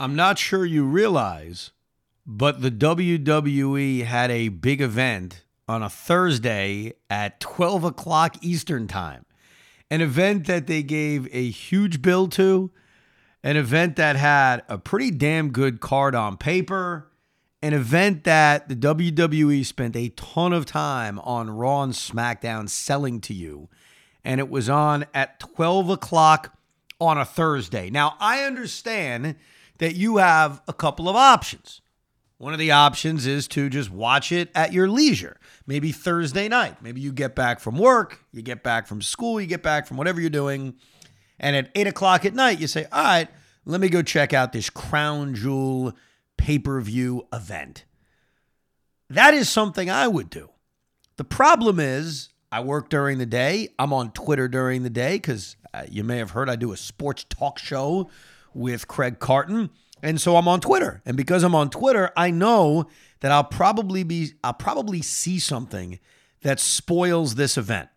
I'm not sure you realize, but the WWE had a big event on a Thursday at 12 o'clock Eastern Time. An event that they gave a huge bill to, an event that had a pretty damn good card on paper, an event that the WWE spent a ton of time on Raw and SmackDown selling to you. And it was on at 12 o'clock on a Thursday. Now, I understand that you have a couple of options. One of the options is to just watch it at your leisure, maybe Thursday night. Maybe you get back from work, you get back from school, you get back from whatever you're doing. And at eight o'clock at night, you say, All right, let me go check out this Crown Jewel pay per view event. That is something I would do. The problem is, I work during the day. I'm on Twitter during the day because uh, you may have heard I do a sports talk show with Craig Carton. And so I'm on Twitter. And because I'm on Twitter, I know that I'll probably be I'll probably see something that spoils this event.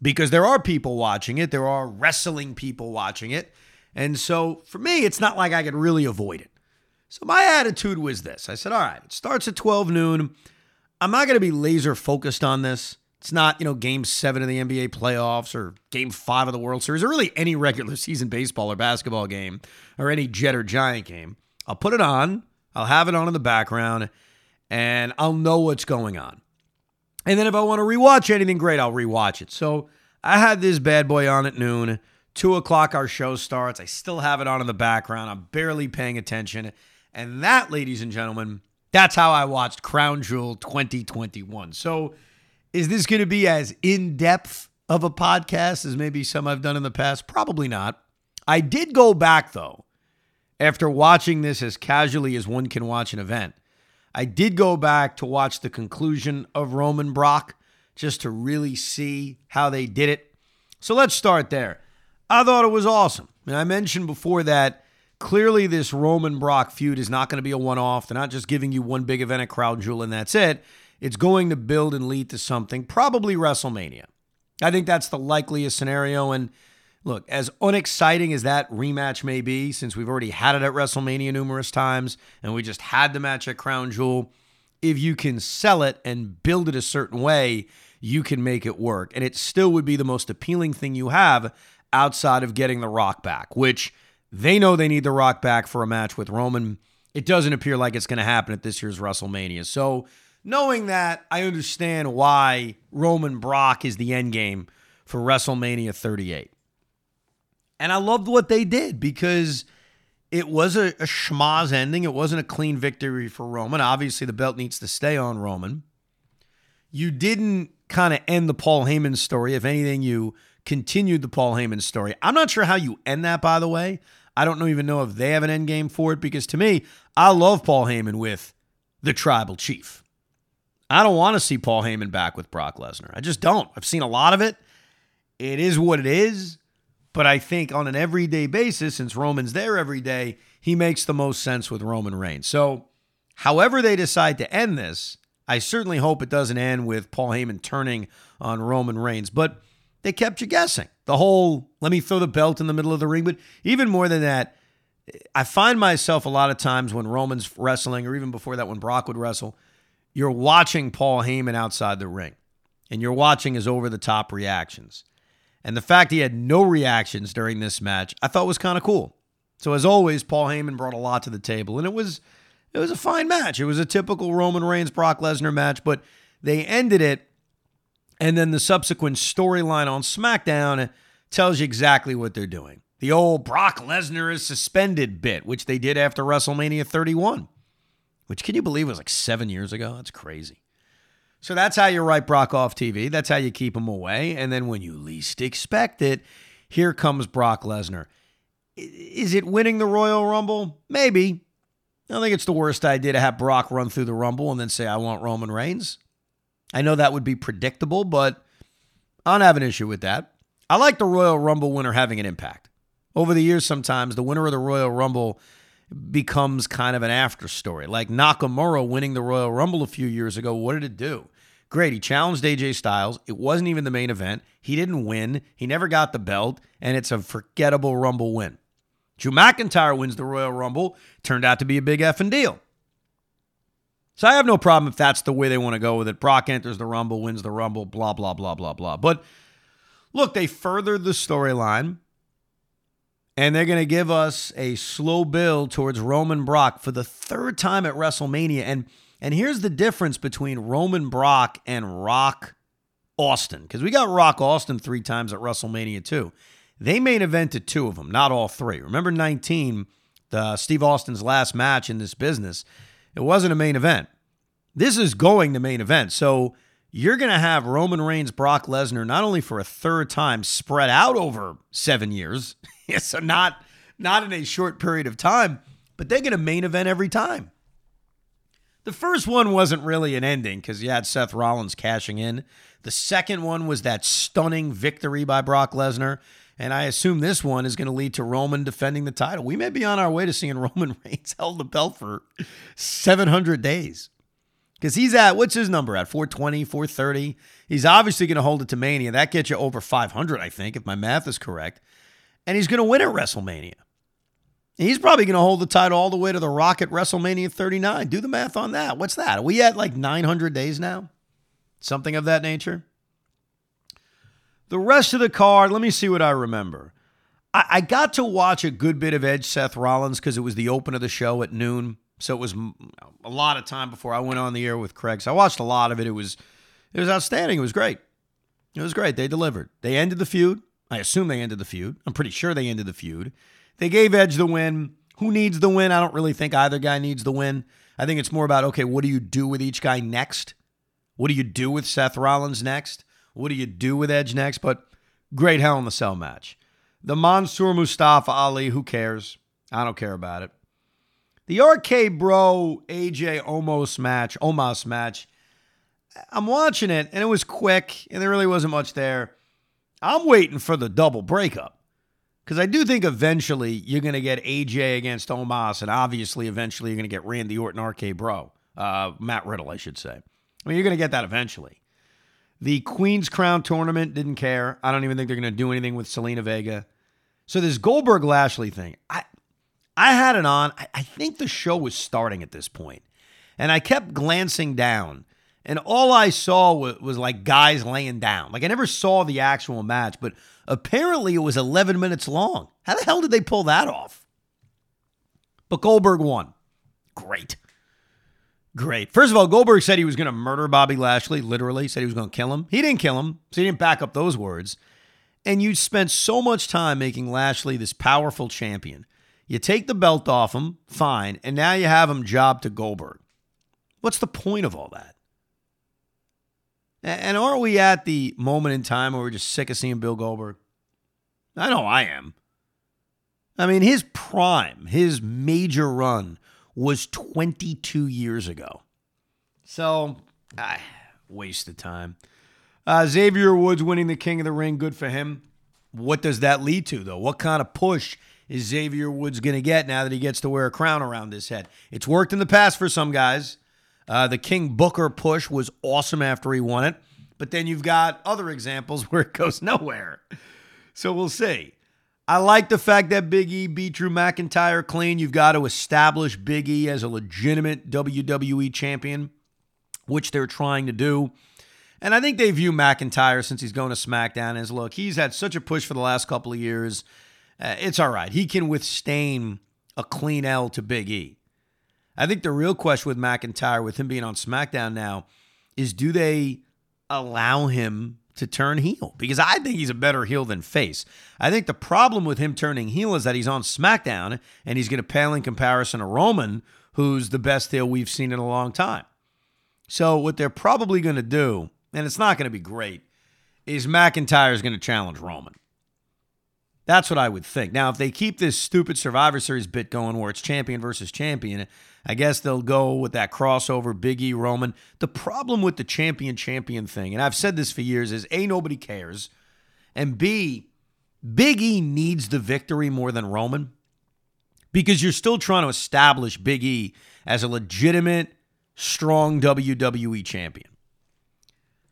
Because there are people watching it, there are wrestling people watching it. And so for me, it's not like I could really avoid it. So my attitude was this. I said, "All right, it starts at 12 noon. I'm not going to be laser focused on this. It's not, you know, game seven of the NBA playoffs or game five of the World Series or really any regular season baseball or basketball game or any Jet or Giant game. I'll put it on, I'll have it on in the background, and I'll know what's going on. And then if I want to rewatch anything great, I'll rewatch it. So I had this bad boy on at noon. Two o'clock, our show starts. I still have it on in the background. I'm barely paying attention. And that, ladies and gentlemen, that's how I watched Crown Jewel 2021. So, is this going to be as in depth of a podcast as maybe some I've done in the past? Probably not. I did go back, though, after watching this as casually as one can watch an event. I did go back to watch the conclusion of Roman Brock just to really see how they did it. So let's start there. I thought it was awesome. And I mentioned before that clearly this Roman Brock feud is not going to be a one off. They're not just giving you one big event at Crown Jewel and that's it. It's going to build and lead to something, probably WrestleMania. I think that's the likeliest scenario. And look, as unexciting as that rematch may be, since we've already had it at WrestleMania numerous times and we just had the match at Crown Jewel, if you can sell it and build it a certain way, you can make it work. And it still would be the most appealing thing you have outside of getting The Rock back, which they know they need The Rock back for a match with Roman. It doesn't appear like it's going to happen at this year's WrestleMania. So, knowing that, I understand why Roman Brock is the end game for WrestleMania 38. And I loved what they did because it was a, a schmoz ending. It wasn't a clean victory for Roman. Obviously, the belt needs to stay on Roman. You didn't kind of end the Paul Heyman story. If anything, you continued the Paul Heyman story. I'm not sure how you end that, by the way. I don't even know if they have an end game for it because to me, I love Paul Heyman with the tribal chief. I don't want to see Paul Heyman back with Brock Lesnar. I just don't. I've seen a lot of it. It is what it is. But I think on an everyday basis, since Roman's there every day, he makes the most sense with Roman Reigns. So, however they decide to end this, I certainly hope it doesn't end with Paul Heyman turning on Roman Reigns. But they kept you guessing. The whole let me throw the belt in the middle of the ring. But even more than that, I find myself a lot of times when Roman's wrestling, or even before that, when Brock would wrestle, you're watching Paul Heyman outside the ring and you're watching his over the top reactions. And the fact he had no reactions during this match, I thought was kind of cool. So as always, Paul Heyman brought a lot to the table, and it was it was a fine match. It was a typical Roman Reigns Brock Lesnar match, but they ended it, and then the subsequent storyline on SmackDown tells you exactly what they're doing. The old Brock Lesnar is suspended bit, which they did after WrestleMania 31, which can you believe was like seven years ago? That's crazy. So that's how you write Brock off TV. That's how you keep him away. And then when you least expect it, here comes Brock Lesnar. Is it winning the Royal Rumble? Maybe. I think it's the worst idea to have Brock run through the Rumble and then say, I want Roman Reigns. I know that would be predictable, but I don't have an issue with that. I like the Royal Rumble winner having an impact. Over the years, sometimes the winner of the Royal Rumble becomes kind of an after story. Like Nakamura winning the Royal Rumble a few years ago, what did it do? Great. He challenged AJ Styles. It wasn't even the main event. He didn't win. He never got the belt, and it's a forgettable Rumble win. Drew McIntyre wins the Royal Rumble. Turned out to be a big effing deal. So I have no problem if that's the way they want to go with it. Brock enters the Rumble, wins the Rumble, blah, blah, blah, blah, blah. But look, they furthered the storyline, and they're going to give us a slow build towards Roman Brock for the third time at WrestleMania. And and here's the difference between Roman Brock and Rock Austin, because we got Rock Austin three times at WrestleMania too. They main evented two of them, not all three. Remember 19, the Steve Austin's last match in this business. It wasn't a main event. This is going to main event. So you're going to have Roman Reigns, Brock Lesnar, not only for a third time spread out over seven years, so not not in a short period of time, but they get a main event every time. The first one wasn't really an ending because you had Seth Rollins cashing in. The second one was that stunning victory by Brock Lesnar. And I assume this one is going to lead to Roman defending the title. We may be on our way to seeing Roman Reigns held the belt for 700 days. Because he's at, what's his number at? 420, 430. He's obviously going to hold it to Mania. That gets you over 500, I think, if my math is correct. And he's going to win at WrestleMania. He's probably going to hold the title all the way to the Rocket WrestleMania 39. Do the math on that. What's that? Are we at like 900 days now? Something of that nature? The rest of the card, let me see what I remember. I, I got to watch a good bit of Edge Seth Rollins because it was the open of the show at noon. So it was a lot of time before I went on the air with Craig. So I watched a lot of it. It was it was outstanding. It was great. It was great. They delivered. They ended the feud. I assume they ended the feud. I'm pretty sure they ended the feud. They gave Edge the win. Who needs the win? I don't really think either guy needs the win. I think it's more about okay, what do you do with each guy next? What do you do with Seth Rollins next? What do you do with Edge next? But great Hell in the Cell match. The Mansoor Mustafa Ali, who cares? I don't care about it. The RK Bro AJ Omos match, Omos match. I'm watching it and it was quick and there really wasn't much there. I'm waiting for the double breakup. Because I do think eventually you're going to get AJ against Omos, and obviously eventually you're going to get Randy Orton, RK Bro, uh, Matt Riddle, I should say. I mean, you're going to get that eventually. The Queen's Crown tournament didn't care. I don't even think they're going to do anything with Zelina Vega. So this Goldberg Lashley thing, I I had it on. I, I think the show was starting at this point, and I kept glancing down, and all I saw was, was like guys laying down. Like I never saw the actual match, but apparently it was 11 minutes long. How the hell did they pull that off? But Goldberg won. Great. Great. First of all, Goldberg said he was going to murder Bobby Lashley, literally, said he was going to kill him. He didn't kill him, so he didn't back up those words. And you spent so much time making Lashley this powerful champion. You take the belt off him, fine, and now you have him job to Goldberg. What's the point of all that? And aren't we at the moment in time where we're just sick of seeing Bill Goldberg? I know I am. I mean, his prime, his major run was 22 years ago. So, ah, waste of time. Uh, Xavier Woods winning the King of the Ring, good for him. What does that lead to, though? What kind of push is Xavier Woods going to get now that he gets to wear a crown around his head? It's worked in the past for some guys. Uh, the King Booker push was awesome after he won it, but then you've got other examples where it goes nowhere. So we'll see. I like the fact that Big E beat Drew McIntyre clean. You've got to establish Big E as a legitimate WWE champion, which they're trying to do. And I think they view McIntyre since he's going to SmackDown as look, he's had such a push for the last couple of years. Uh, it's all right. He can withstand a clean L to Big E. I think the real question with McIntyre, with him being on SmackDown now, is do they allow him to turn heel? Because I think he's a better heel than face. I think the problem with him turning heel is that he's on SmackDown and he's going to pale in comparison to Roman, who's the best heel we've seen in a long time. So, what they're probably going to do, and it's not going to be great, is McIntyre is going to challenge Roman. That's what I would think. Now, if they keep this stupid Survivor Series bit going where it's champion versus champion, I guess they'll go with that crossover Big E Roman. The problem with the champion champion thing, and I've said this for years, is A, nobody cares. And B, Big E needs the victory more than Roman because you're still trying to establish Big E as a legitimate, strong WWE champion.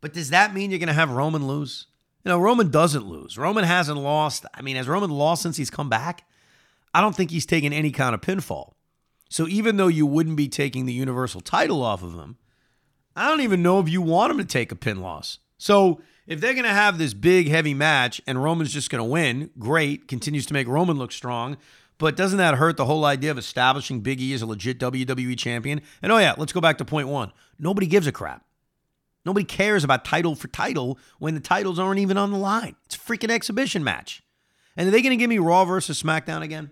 But does that mean you're going to have Roman lose? You know, Roman doesn't lose. Roman hasn't lost. I mean, has Roman lost since he's come back? I don't think he's taken any kind of pinfall. So even though you wouldn't be taking the Universal title off of him, I don't even know if you want him to take a pin loss. So if they're going to have this big, heavy match and Roman's just going to win, great, continues to make Roman look strong. But doesn't that hurt the whole idea of establishing Big E as a legit WWE champion? And oh, yeah, let's go back to point one. Nobody gives a crap. Nobody cares about title for title when the titles aren't even on the line. It's a freaking exhibition match. And are they going to give me Raw versus SmackDown again?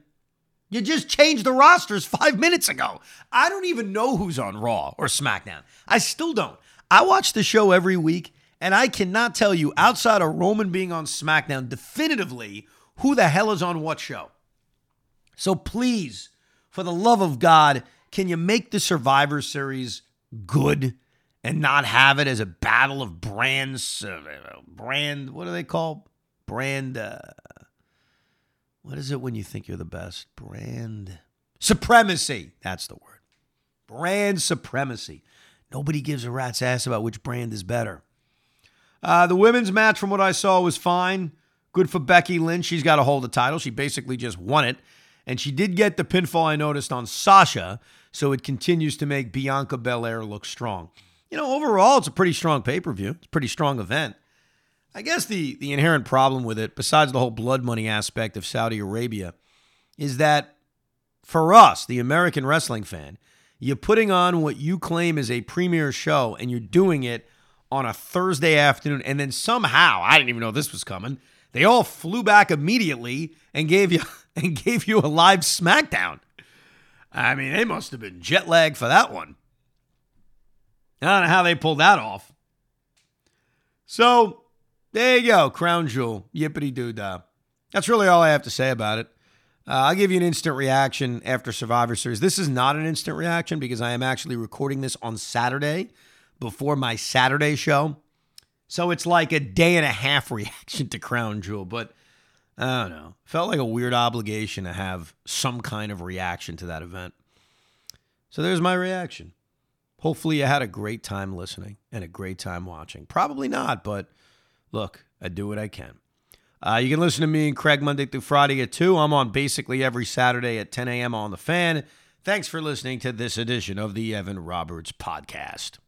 You just changed the rosters five minutes ago. I don't even know who's on Raw or SmackDown. I still don't. I watch the show every week, and I cannot tell you, outside of Roman being on SmackDown, definitively who the hell is on what show. So please, for the love of God, can you make the Survivor Series good? And not have it as a battle of brands, uh, brand, what do they call brand? Uh, what is it when you think you're the best? Brand supremacy. That's the word. Brand supremacy. Nobody gives a rat's ass about which brand is better. Uh, the women's match, from what I saw, was fine. Good for Becky Lynch. She's got to hold the title. She basically just won it. And she did get the pinfall I noticed on Sasha, so it continues to make Bianca Belair look strong you know, overall, it's a pretty strong pay per view. It's a pretty strong event. I guess the the inherent problem with it, besides the whole blood money aspect of Saudi Arabia, is that for us, the American wrestling fan, you're putting on what you claim is a premier show and you're doing it on a Thursday afternoon. And then somehow, I didn't even know this was coming. They all flew back immediately and gave you and gave you a live SmackDown. I mean, they must have been jet lagged for that one. I don't know how they pulled that off. So there you go, crown jewel, yippity doo dah. That's really all I have to say about it. Uh, I'll give you an instant reaction after Survivor Series. This is not an instant reaction because I am actually recording this on Saturday before my Saturday show. So it's like a day and a half reaction to Crown Jewel, but I don't know. Felt like a weird obligation to have some kind of reaction to that event. So there's my reaction. Hopefully, you had a great time listening and a great time watching. Probably not, but look, I do what I can. Uh, you can listen to me and Craig Monday through Friday at 2. I'm on basically every Saturday at 10 a.m. on The Fan. Thanks for listening to this edition of the Evan Roberts Podcast.